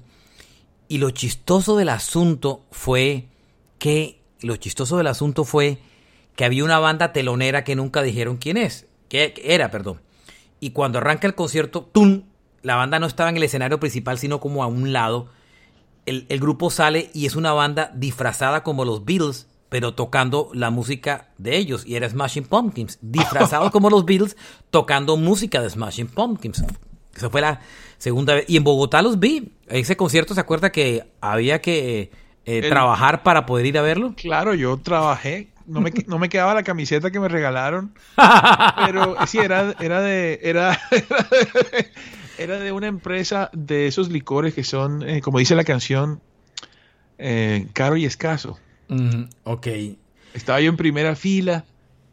Speaker 2: Y lo chistoso del asunto fue que, lo chistoso del asunto fue que había una banda telonera que nunca dijeron quién es, que era, perdón. Y cuando arranca el concierto, ¡tum! La banda no estaba en el escenario principal, sino como a un lado el, grupo sale y es una banda disfrazada como los Beatles, pero tocando la música de ellos. Y era Smashing Pumpkins, disfrazados como los Beatles, tocando música de Smashing Pumpkins. Esa fue la segunda vez. Y en Bogotá los vi. Ese concierto, ¿se acuerda que había que eh, trabajar para poder ir a verlo?
Speaker 3: Claro, yo trabajé. No me, no me quedaba la camiseta que me regalaron. pero sí, era, era de... Era, era de era de una empresa de esos licores que son, eh, como dice la canción, eh, caro y escaso.
Speaker 2: ok.
Speaker 3: Estaba yo en primera fila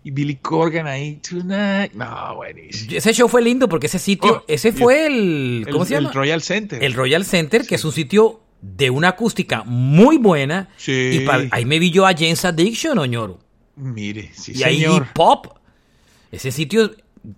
Speaker 3: y Billy Corgan ahí, tonight. No, buenísimo.
Speaker 2: Ese show fue lindo porque ese sitio, oh, ese fue el, ¿cómo se llama?
Speaker 3: El Royal Center.
Speaker 2: El Royal Center, que es un sitio de una acústica muy buena. Sí. Y ahí me vi yo a James Addiction, Oñoro.
Speaker 3: Mire, sí,
Speaker 2: y ahí hip hop. Ese sitio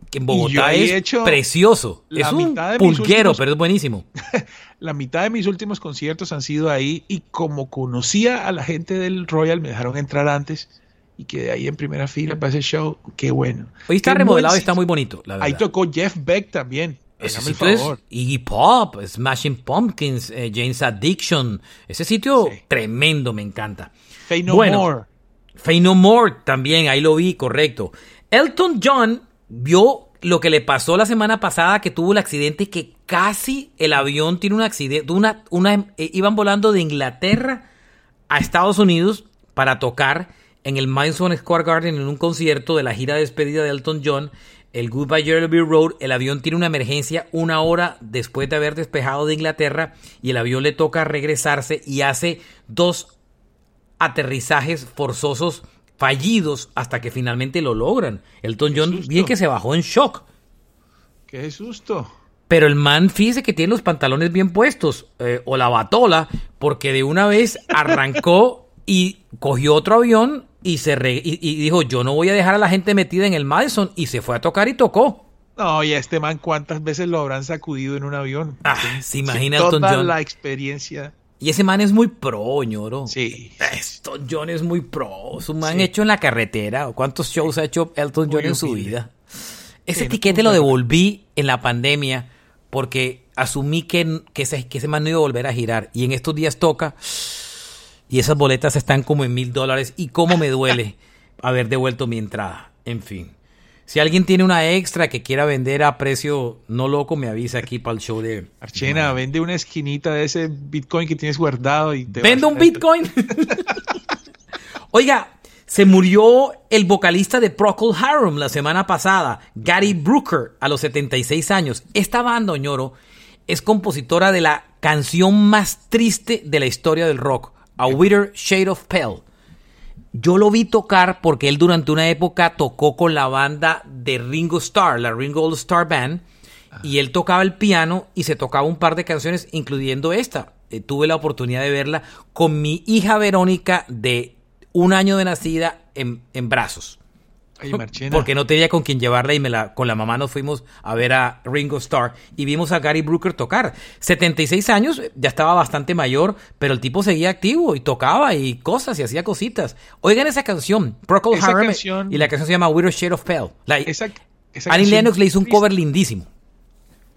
Speaker 2: que en Bogotá es precioso. Es un pulquero, pero es buenísimo.
Speaker 3: la mitad de mis últimos conciertos han sido ahí y como conocía a la gente del Royal, me dejaron entrar antes y quedé ahí en primera fila para ese show. Qué bueno.
Speaker 2: Hoy está remodelado y está muy bonito.
Speaker 3: Ahí tocó Jeff Beck también.
Speaker 2: Ese sitio es Iggy Pop, Smashing Pumpkins, eh, James Addiction. Ese sitio tremendo, me encanta.
Speaker 3: Fey No More.
Speaker 2: Fey No More también, ahí lo vi, correcto. Elton John vio lo que le pasó la semana pasada que tuvo el accidente que casi el avión tiene un accidente, una, una, eh, iban volando de Inglaterra a Estados Unidos para tocar en el Madison Square Garden en un concierto de la gira de despedida de Elton John, el Goodbye Yellow Road, el avión tiene una emergencia una hora después de haber despejado de Inglaterra y el avión le toca regresarse y hace dos aterrizajes forzosos fallidos hasta que finalmente lo logran. Elton John, bien que se bajó en shock.
Speaker 3: Qué susto.
Speaker 2: Pero el man, fíjese que tiene los pantalones bien puestos, eh, o la batola, porque de una vez arrancó y cogió otro avión y, se y, dijo, yo no voy a dejar a la gente metida en el Madison, y se fue a tocar y tocó.
Speaker 3: No, y a este man, ¿cuántas veces lo habrán sacudido en un avión?
Speaker 2: Ah, se imagina Elton
Speaker 3: John. la experiencia
Speaker 2: y ese man es muy pro, ñoro.
Speaker 3: Sí.
Speaker 2: Elton John es muy pro. Es un man hecho en la carretera. ¿Cuántos shows ha hecho Elton John en su vida? Ese etiquete lo devolví en la pandemia porque asumí que, que, ese, que ese man no iba a volver a girar. Y en estos días toca. Y esas boletas están como en mil dólares. Y cómo me duele haber devuelto mi entrada. En fin. Si alguien tiene una extra que quiera vender a precio no loco, me avisa aquí para el show de.
Speaker 3: Archena, vende una esquinita de ese Bitcoin que tienes guardado y
Speaker 2: te. ¿Vende un Bitcoin? Oiga, se murió el vocalista de Procol Harum la semana pasada, Gary Brooker, a los 76 años. Esta banda, Oñoro, es compositora de la canción más triste de la historia del rock, A Wither Shade of Pale. Yo lo vi tocar porque él durante una época tocó con la banda de Ringo Starr, la Ringo All Star Band, y él tocaba el piano y se tocaba un par de canciones, incluyendo esta. Eh, tuve la oportunidad de verla con mi hija Verónica de un año de nacida en, en brazos. Porque no tenía con quién llevarla y me la, con la mamá nos fuimos a ver a Ringo Starr y vimos a Gary Brooker tocar. 76 años, ya estaba bastante mayor, pero el tipo seguía activo y tocaba y cosas y hacía cositas. Oigan esa canción, Procol Harum, y la canción se llama Widow Shade of Pale. Annie Lennox le hizo un cover lindísimo.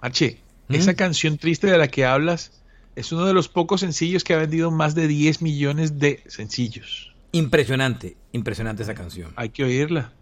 Speaker 3: Archie, esa canción triste de la que hablas es uno de los pocos sencillos que ha vendido más de 10 millones de sencillos.
Speaker 2: Impresionante, impresionante esa canción.
Speaker 3: Hay que oírla.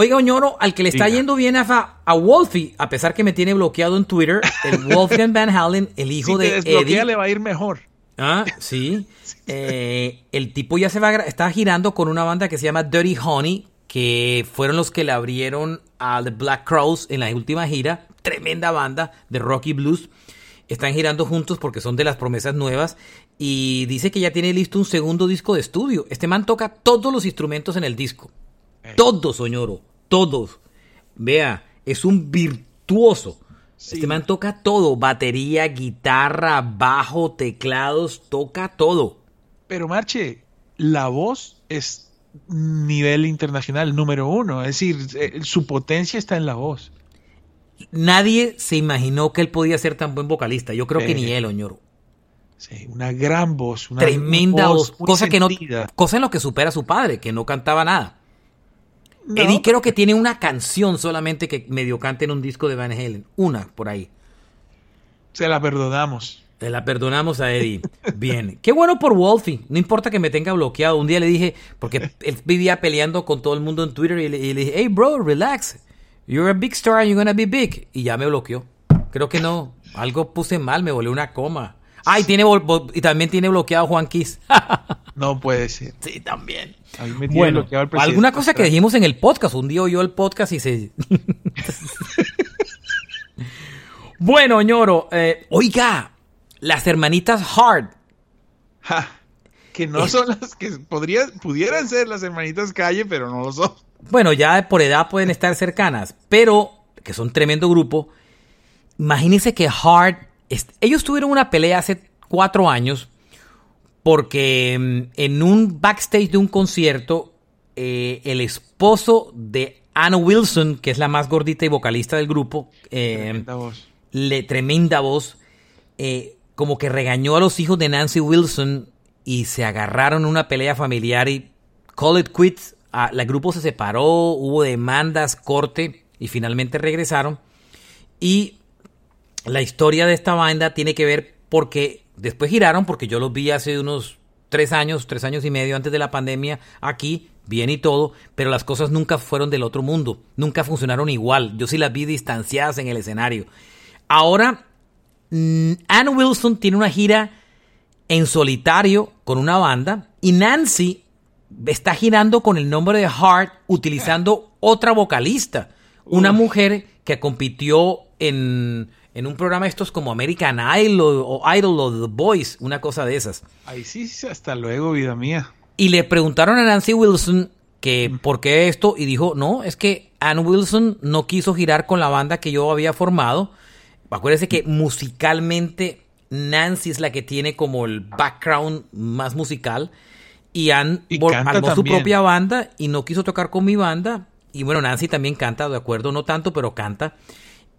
Speaker 2: Oiga, Oñoro, al que le está
Speaker 3: Diga.
Speaker 2: yendo bien a, a Wolfie, a pesar que me tiene bloqueado en Twitter, el Wolfgang Van Halen, el hijo
Speaker 3: Si
Speaker 2: de
Speaker 3: desbloquea
Speaker 2: Eddie.
Speaker 3: le va a ir mejor.
Speaker 2: Ah, sí. Eh, el tipo ya se va, a está girando con una banda que se llama Dirty Honey, que fueron los que le abrieron a The Black Crowes en la última gira. Tremenda banda de rock y blues. Están girando juntos porque son de las promesas nuevas. Y dice que ya tiene listo un segundo disco de estudio. Este man toca todos los instrumentos en el disco. Todos, Soñoro. Todos. Vea, es un virtuoso.
Speaker 3: Sí.
Speaker 2: Este man toca todo. Batería, guitarra, bajo, teclados. Toca todo.
Speaker 3: Pero Marche, la voz es nivel internacional número uno. Es decir, eh, su potencia está en la voz.
Speaker 2: Nadie se imaginó que él podía ser tan buen vocalista. Yo creo que ni él, Oñoro.
Speaker 3: Sí, una gran voz. Una
Speaker 2: Tremenda voz.
Speaker 3: muy
Speaker 2: Cosa que no, cosa en lo que supera a su padre, que no cantaba nada.
Speaker 3: No,
Speaker 2: Eddie creo que tiene una canción solamente que medio canta en un disco de Van Halen. Una por ahí.
Speaker 3: Se la perdonamos.
Speaker 2: Te la perdonamos a Eddie. Bien. Qué bueno por Wolfie. No importa que me tenga bloqueado. Un día le dije, porque él vivía peleando con todo el mundo en Twitter y le, y le dije, hey bro, relax. You're a big star and you're gonna be big. Y ya me bloqueó. Creo que no. Algo puse mal, me volé una coma. Ah, y, tiene, y también tiene bloqueado a Juan Kiss.
Speaker 3: No puede ser.
Speaker 2: sí, también.
Speaker 3: A mí me tiene
Speaker 2: Bueno,
Speaker 3: bloqueado el presidente
Speaker 2: alguna cosa que dijimos en el podcast. Un día oyó el podcast y se. bueno, ñoro. eh, oiga, las hermanitas Hart.
Speaker 3: Ja, que no son las que podrían, pudieran ser las hermanitas Calle, pero no lo son.
Speaker 2: Bueno, ya por edad pueden estar cercanas, pero que son tremendo grupo. Imagínense que Hart. Est- Ellos tuvieron una pelea hace cuatro años porque mm, en un backstage de un concierto, eh, el esposo de Anna Wilson, que es la más gordita y vocalista del grupo, eh,
Speaker 3: Tremenda voz.
Speaker 2: le tremenda voz, eh, como que regañó a los hijos de Nancy Wilson y se agarraron una pelea familiar y call it quits. Ah, el grupo se separó, hubo demandas, corte y finalmente regresaron. Y la historia de esta banda tiene que ver porque después giraron, porque yo los vi hace unos tres años, tres años y medio antes de la pandemia aquí, bien y todo, pero las cosas nunca fueron del otro mundo, nunca funcionaron igual. Yo sí las vi distanciadas en el escenario. Ahora, mm, Ann Wilson tiene una gira en solitario con una banda y Nancy está girando con el nombre de Heart utilizando otra vocalista, una mujer que compitió en, en un programa estos como American Idol o, Idol o The Voice, una cosa de esas.
Speaker 3: Ahí sí, hasta luego, vida mía.
Speaker 2: Y le preguntaron a Nancy Wilson que por qué esto y dijo, no, es que Ann Wilson no quiso girar con la banda que yo había formado. Acuérdense que musicalmente Nancy es la que tiene como el background más musical y Ann
Speaker 3: Y
Speaker 2: armó su propia banda y no quiso tocar con mi banda. Y bueno, Nancy también canta, de acuerdo, no tanto, pero canta.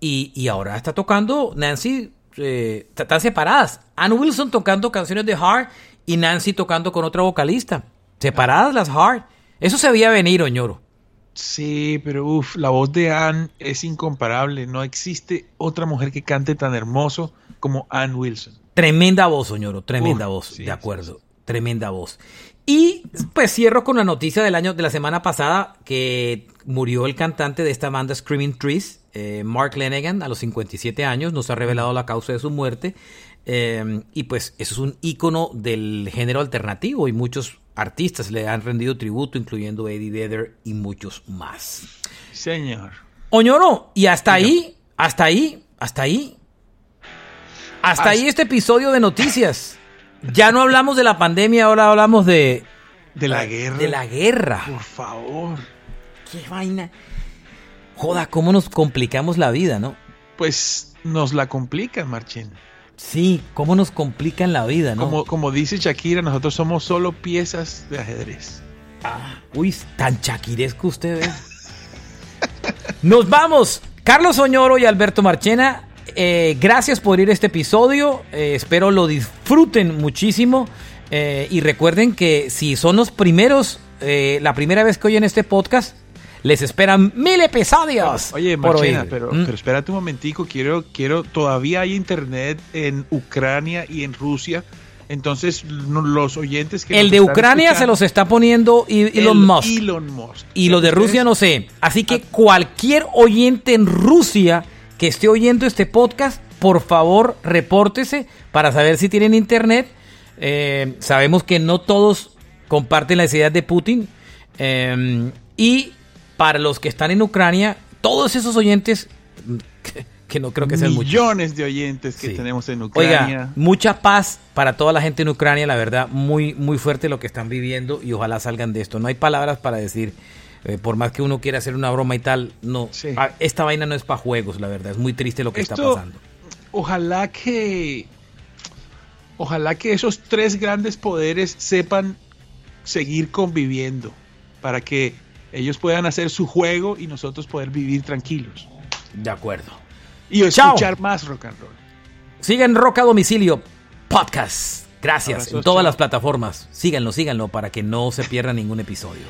Speaker 2: Y, y ahora está tocando, Nancy, eh, están separadas. Ann Wilson tocando canciones de Hard y Nancy tocando con otra vocalista. Separadas las Hard. Eso se veía venir, Oñoro.
Speaker 3: Sí, pero uff, la voz de Anne es incomparable. No existe otra mujer que cante tan hermoso como Ann Wilson.
Speaker 2: Tremenda voz, Oñoro, tremenda
Speaker 3: Uf,
Speaker 2: voz,
Speaker 3: sí,
Speaker 2: de acuerdo. Tremenda voz. Y pues cierro con la noticia del año de la semana pasada que murió el cantante de esta banda Screaming Trees, eh, Mark Lanegan, a los 57 años. Nos ha revelado la causa de su muerte. Eh, y pues eso es un ícono del género alternativo y muchos artistas le han rendido tributo, incluyendo Eddie Vedder y muchos más.
Speaker 3: Señor.
Speaker 2: Oñoro, y hasta ahí, hasta ahí, hasta ahí. Hasta ahí este episodio de noticias. Ya no hablamos de la pandemia, ahora hablamos de...
Speaker 3: De la guerra.
Speaker 2: De la guerra.
Speaker 3: Por favor.
Speaker 2: Qué vaina. Joda, cómo nos complicamos la vida, ¿no?
Speaker 3: Pues nos la complican, Marchen.
Speaker 2: Sí, cómo nos complican la vida, ¿no?
Speaker 3: Como, como dice Shakira, nosotros somos solo piezas de ajedrez.
Speaker 2: Uy, tan chaquiresco usted, ¿eh? Nos vamos. Carlos Oñoro y Alberto Marchena, eh, gracias por ir a este episodio. Eh, espero lo disfruten muchísimo. Eh, y recuerden que si son los primeros, eh, la primera vez que oyen este podcast, les esperan mil episodios.
Speaker 3: Oye, Marchena, pero,
Speaker 2: ¿Mm?
Speaker 3: pero espérate un momentico, quiero, quiero, todavía hay internet en Ucrania y en Rusia, Entonces, los oyentes
Speaker 2: que... El de Ucrania se los está poniendo Elon Musk.
Speaker 3: Elon Musk.
Speaker 2: Y lo de Rusia no sé. Así que cualquier oyente en Rusia que esté oyendo este podcast, por favor, repórtese para saber si tienen internet. Eh, sabemos que no todos comparten las ideas de Putin. Eh, y para los que están en Ucrania, todos esos oyentes que no creo que sean
Speaker 3: millones de oyentes que tenemos en Ucrania. Oiga,
Speaker 2: mucha paz para toda la gente en Ucrania, la verdad, muy muy fuerte lo que están viviendo y ojalá salgan de esto. No hay palabras para decir eh, por más que uno quiera hacer una broma y tal, no, esta vaina no es para juegos, la verdad, es muy triste lo que está pasando.
Speaker 3: Ojalá que ojalá que esos tres grandes poderes sepan seguir conviviendo para que ellos puedan hacer su juego y nosotros poder vivir tranquilos.
Speaker 2: De acuerdo
Speaker 3: y escuchar más rock and roll.
Speaker 2: Sigan Rock a Domicilio Podcast. Gracias. en todas las plataformas. Síganlo, síganlo para que no se pierda ningún episodio.